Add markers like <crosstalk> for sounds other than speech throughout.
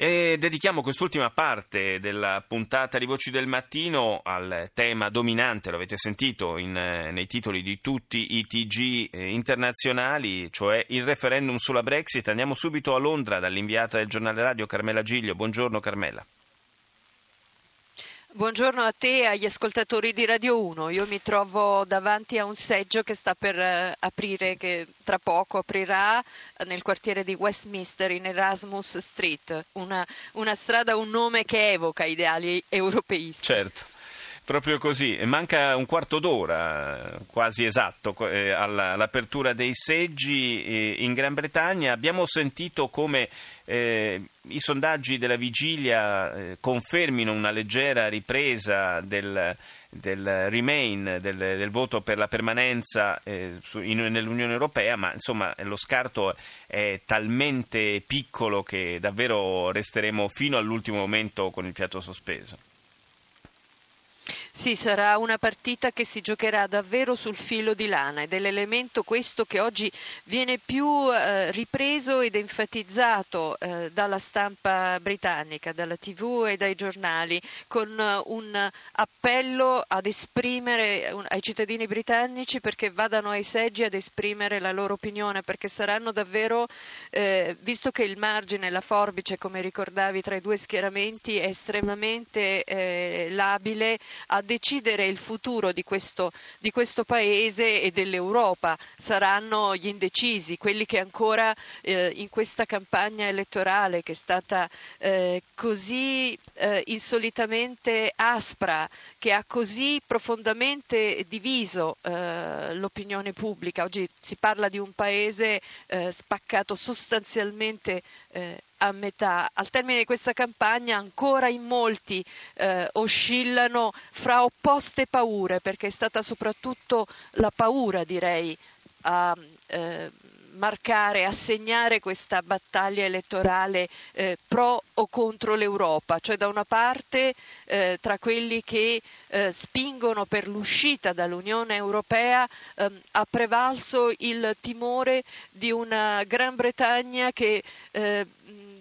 E dedichiamo quest'ultima parte della puntata di Voci del Mattino al tema dominante, lo avete sentito in, eh, nei titoli di tutti i TG eh, internazionali, cioè il referendum sulla Brexit. Andiamo subito a Londra dall'inviata del giornale radio Carmela Giglio. Buongiorno Carmela. Buongiorno a te e agli ascoltatori di Radio 1. Io mi trovo davanti a un seggio che sta per uh, aprire, che tra poco aprirà nel quartiere di Westminster in Erasmus Street, una, una strada, un nome che evoca ideali europeisti. Certo. Proprio così, manca un quarto d'ora, quasi esatto, eh, all'apertura dei seggi eh, in Gran Bretagna. Abbiamo sentito come eh, i sondaggi della vigilia eh, confermino una leggera ripresa del, del Remain, del, del, voto per la permanenza su, in, nell'Unione Europea, ma insomma lo scarto è talmente piccolo che davvero resteremo fino all'ultimo momento con il fiato sospeso. Sì, sarà una partita che si giocherà davvero sul filo di lana ed è l'elemento questo che oggi viene più eh, ripreso ed enfatizzato eh, dalla stampa britannica, dalla tv e dai giornali, con uh, un appello ad esprimere un, ai cittadini britannici perché vadano ai seggi ad esprimere la loro opinione, perché saranno davvero, eh, visto che il margine, la forbice, come ricordavi, tra i due schieramenti è estremamente eh, labile, a decidere il futuro di questo, di questo paese e dell'Europa saranno gli indecisi, quelli che ancora eh, in questa campagna elettorale che è stata eh, così eh, insolitamente aspra, che ha così profondamente diviso eh, l'opinione pubblica. Oggi si parla di un paese eh, spaccato sostanzialmente eh, a metà. Al termine di questa campagna ancora in molti eh, oscillano fra opposte paure, perché è stata soprattutto la paura, direi, a eh, marcare, a segnare questa battaglia elettorale eh, pro o contro l'Europa, cioè da una parte eh, tra quelli che eh, spingono per l'uscita dall'Unione Europea ehm, ha prevalso il timore di una Gran Bretagna che eh,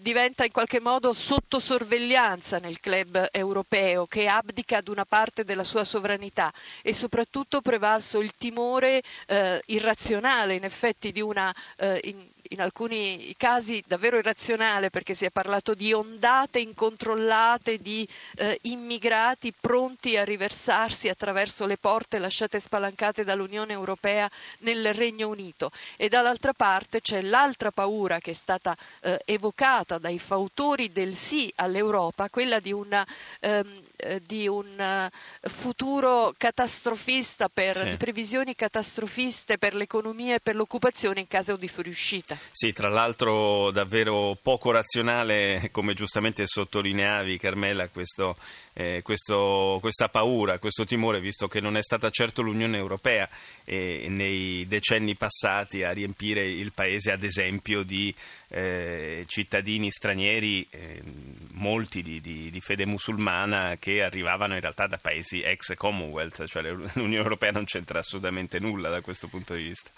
diventa in qualche modo sotto sorveglianza nel club europeo che abdica ad una parte della sua sovranità e soprattutto prevalso il timore eh, irrazionale in effetti di una eh, in, in alcuni casi davvero irrazionale perché si è parlato di ondate incontrollate di eh, immigrati pronti a riversarsi attraverso le porte lasciate spalancate dall'Unione Europea nel Regno Unito. E dall'altra parte c'è l'altra paura che è stata eh, evocata dai fautori del sì all'Europa, quella di, una, ehm, eh, di un eh, futuro catastrofista per sì. di previsioni catastrofiste per l'economia e per l'occupazione in caso di fuoriuscita. Sì, tra l'altro davvero poco razionale, come giustamente sottolineavi Carmela, questo, eh, questo, questa paura, questo timore, visto che non è stata certo l'Unione Europea eh, nei decenni passati a riempire il paese, ad esempio, di eh, cittadini stranieri, eh, molti di, di, di, fede musulmana, che arrivavano in realtà da paesi ex Commonwealth, cioè l'Unione Europea non c'entra assolutamente nulla da questo punto di vista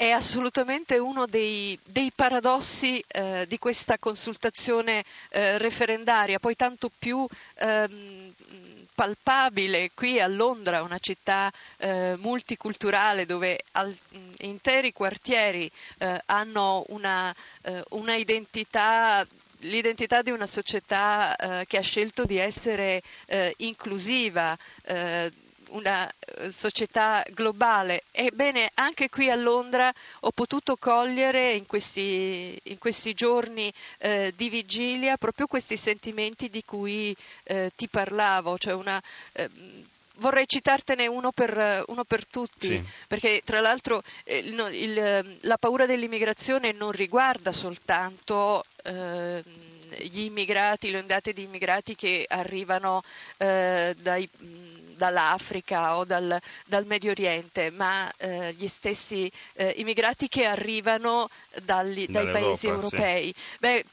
è assolutamente uno dei, dei paradossi eh, di questa consultazione eh, referendaria, poi tanto più ehm, palpabile qui a Londra, una città eh, multiculturale dove al, interi quartieri eh, hanno una, eh, una identità l'identità di una società eh, che ha scelto di essere eh, inclusiva, eh, una eh, società globale. Ebbene, anche qui a Londra ho potuto cogliere in questi, in questi giorni eh, di vigilia proprio questi sentimenti di cui eh, ti parlavo, cioè una, eh, vorrei citartene uno per, uno per tutti, sì. perché tra l'altro eh, il, il, la paura dell'immigrazione non riguarda soltanto eh, gli immigrati, le ondate di immigrati che arrivano eh, dai dall'Africa o dal, dal Medio Oriente, ma eh, gli stessi eh, immigrati che arrivano dagli, dai paesi europei. Sì. Beh,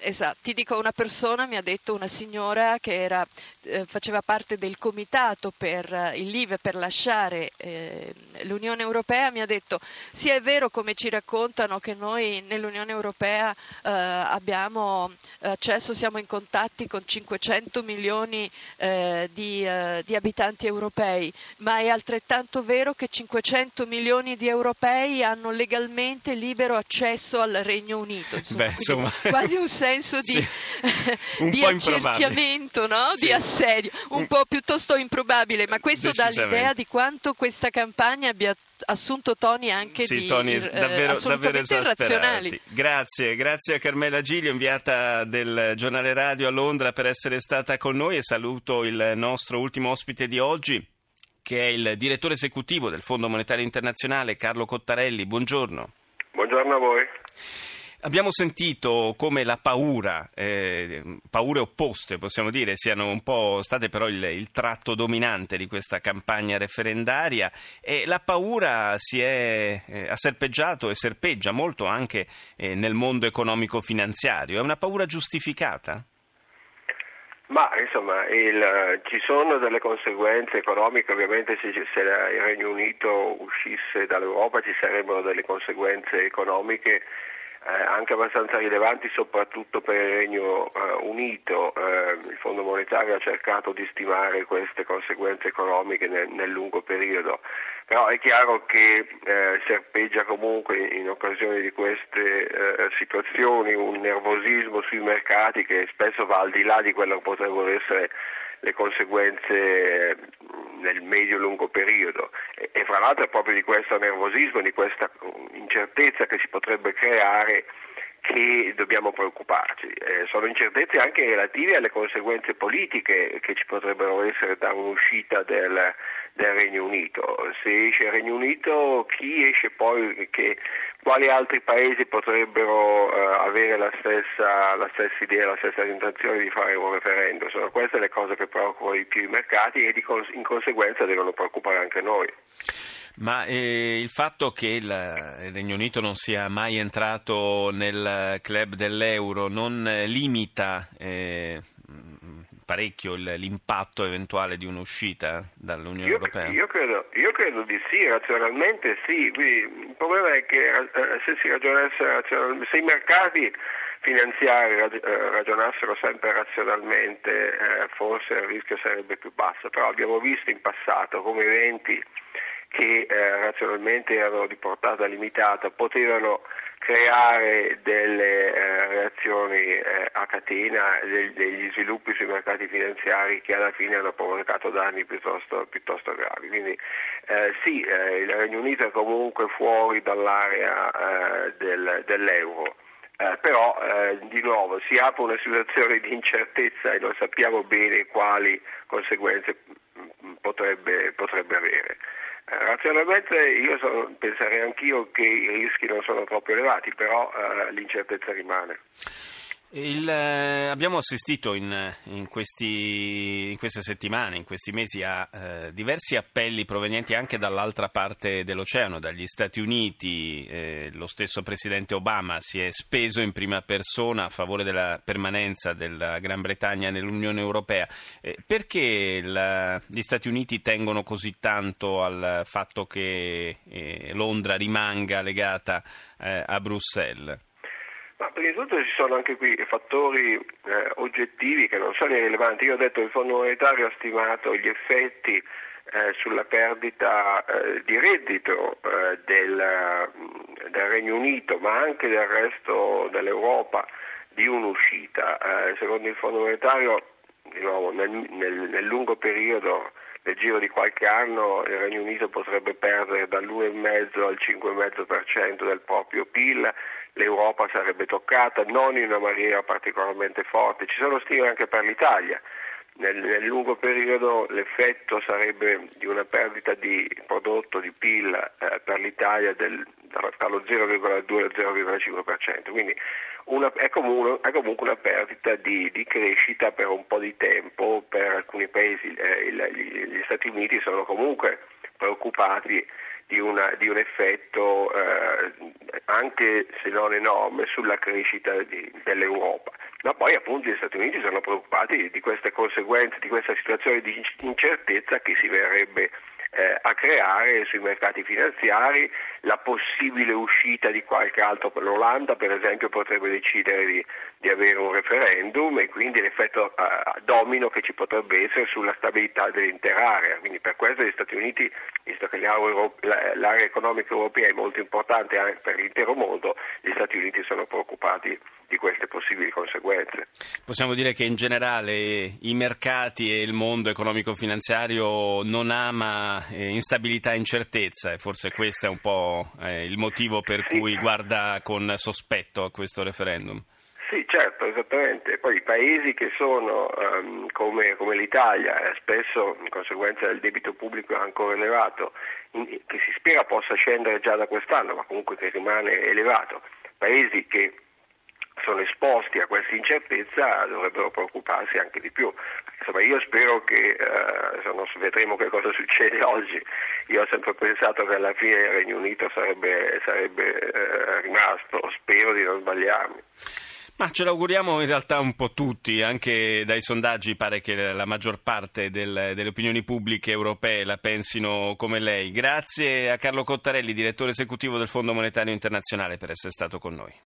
Esatto, ti dico una persona mi ha detto, una signora che era, eh, faceva parte del comitato per eh, il LIVE per lasciare eh, l'Unione Europea, mi ha detto sì è vero come ci raccontano che noi nell'Unione Europea eh, abbiamo accesso, siamo in contatti con 500 milioni eh, di, eh, di abitanti europei, ma è altrettanto vero che 500 milioni di europei hanno legalmente libero accesso al Regno Unito. Insomma, Beh, insomma... quasi un <laughs> senso di, sì. <laughs> di accerchiamento, no? sì. di assedio, un po' piuttosto improbabile, ma questo dà l'idea di quanto questa campagna abbia assunto toni anche sì, di toni eh, davvero, davvero irrazionali. Grazie, grazie a Carmela Giglio, inviata del giornale radio a Londra per essere stata con noi e saluto il nostro ultimo ospite di oggi che è il direttore esecutivo del Fondo Monetario Internazionale Carlo Cottarelli. Buongiorno. Buongiorno a voi. Abbiamo sentito come la paura, eh, paure opposte possiamo dire, siano un po' state però il, il, tratto dominante di questa campagna referendaria e la paura si è eh, ha serpeggiato e serpeggia molto anche eh, nel mondo economico-finanziario. È una paura giustificata? Ma insomma il, ci sono delle conseguenze economiche, ovviamente se, se il Regno Unito uscisse dall'Europa ci sarebbero delle conseguenze economiche eh, anche abbastanza rilevanti soprattutto per il Regno eh, Unito. Eh, il Fondo monetario ha cercato di stimare queste conseguenze economiche nel, nel lungo periodo, però è chiaro che eh, serpeggia comunque in, in occasione di queste eh, situazioni un nervosismo sui mercati che spesso va al di là di quello che potrebbero essere le conseguenze nel medio-lungo periodo e, e, fra l'altro è proprio di questo nervosismo, di questa incertezza che si potrebbe creare che dobbiamo preoccuparci. Eh, sono incertezze anche relative alle conseguenze politiche che ci potrebbero essere da un'uscita del, del Regno Unito. Se esce il Regno Unito, chi esce poi, che, quali altri paesi potrebbero eh, avere la stessa, la stessa, idea, la stessa intenzione di fare un referendum? Sono queste le cose che preoccupano di più i mercati e di, in conseguenza devono preoccupare anche noi. Ma eh, il fatto che il, Regno Unito non sia mai entrato nel club dell'euro non limita eh, parecchio il, l'impatto eventuale di un'uscita dall'Unione io, Europea? Io credo, io credo, di sì, razionalmente sì. Il problema è che eh, se si ragionasse razionalmente, se i mercati finanziari eh, ragionassero sempre razionalmente, eh, forse il rischio sarebbe più basso. Però abbiamo visto in passato come eventi che eh, razionalmente erano di portata limitata, potevano creare delle eh, reazioni eh, a catena, del, degli sviluppi sui mercati finanziari che alla fine hanno provocato danni piuttosto, piuttosto gravi. Quindi eh, sì, eh, il Regno Unito è comunque fuori dall'area eh, del, dell'euro. Eh, però eh, di nuovo si apre una situazione di incertezza e non sappiamo bene quali conseguenze mm, potrebbe, potrebbe avere. Eh, razionalmente io sono, penserei anch'io che i rischi non sono troppo elevati, però eh, l'incertezza rimane. Il, eh, abbiamo assistito in, in, questi, in, queste settimane, in questi mesi, a eh, diversi appelli provenienti anche dall'altra parte dell'oceano, dagli Stati Uniti. Eh, lo stesso Presidente Obama si è speso in prima persona a favore della permanenza della Gran Bretagna nell'Unione Europea. Eh, perché la, gli Stati Uniti tengono così tanto al fatto che eh, Londra rimanga legata eh, a Bruxelles? Ma prima di tutto ci sono anche qui fattori eh, oggettivi che non sono irrilevanti. Io ho detto che il Fondo Monetario ha stimato gli effetti eh, sulla perdita eh, di reddito eh, del, del, Regno Unito, ma anche del resto dell'Europa, di un'uscita. Eh, secondo il Fondo Monetario, di nuovo, nel, nel, nel lungo periodo nel giro di qualche anno il Regno Unito potrebbe perdere dall'1,5 al 5,5% del proprio PIL, l'Europa sarebbe toccata, non in una maniera particolarmente forte. Ci sono stime anche per l'Italia. Nel, nel, lungo periodo l'effetto sarebbe di una perdita di prodotto di PIL eh, per l'Italia del, tra lo 0,2 e lo 0,5%, quindi una, è, comunque, è, comunque, una perdita di, di, crescita per un po' di tempo per alcuni paesi. Eh, il, gli Stati Uniti sono comunque preoccupati di, una, di un effetto eh, anche se non enorme sulla crescita di, dell'Europa. ma poi appunto gli Stati Uniti sono preoccupati di queste conseguenze, di questa situazione di incertezza che si verrebbe eh, a creare sui mercati finanziari la possibile uscita di qualche altro, l'Olanda per esempio potrebbe decidere di, di avere un referendum e quindi l'effetto uh, domino che ci potrebbe essere sulla stabilità dell'intera area, quindi per questo gli Stati Uniti, visto che l'area economica europea è molto importante anche per l'intero mondo, gli Stati Uniti sono preoccupati di queste possibili conseguenze. Possiamo dire che in generale i mercati e il mondo economico-finanziario non ama eh, instabilità e incertezza e forse questo è un po' eh, il motivo per sì. cui guarda con sospetto a questo referendum. Sì, certo, esattamente. Poi i paesi che sono um, come, come, l'Italia, eh, spesso in conseguenza del debito pubblico ancora elevato, in, che si spera possa scendere già da quest'anno, ma comunque che rimane elevato, paesi che sono esposti a questa incertezza dovrebbero preoccuparsi anche di più. Insomma, io spero che, eh, vedremo che cosa succede <laughs> oggi, io ho sempre pensato che alla fine il Regno Unito sarebbe, sarebbe eh, rimasto, spero di non sbagliarmi. Ma ce l'auguriamo in realtà un po' tutti, anche dai sondaggi pare che la maggior parte del, delle opinioni pubbliche europee la pensino come lei. Grazie a Carlo Cottarelli, direttore esecutivo del Fondo Monetario Internazionale, per essere stato con noi.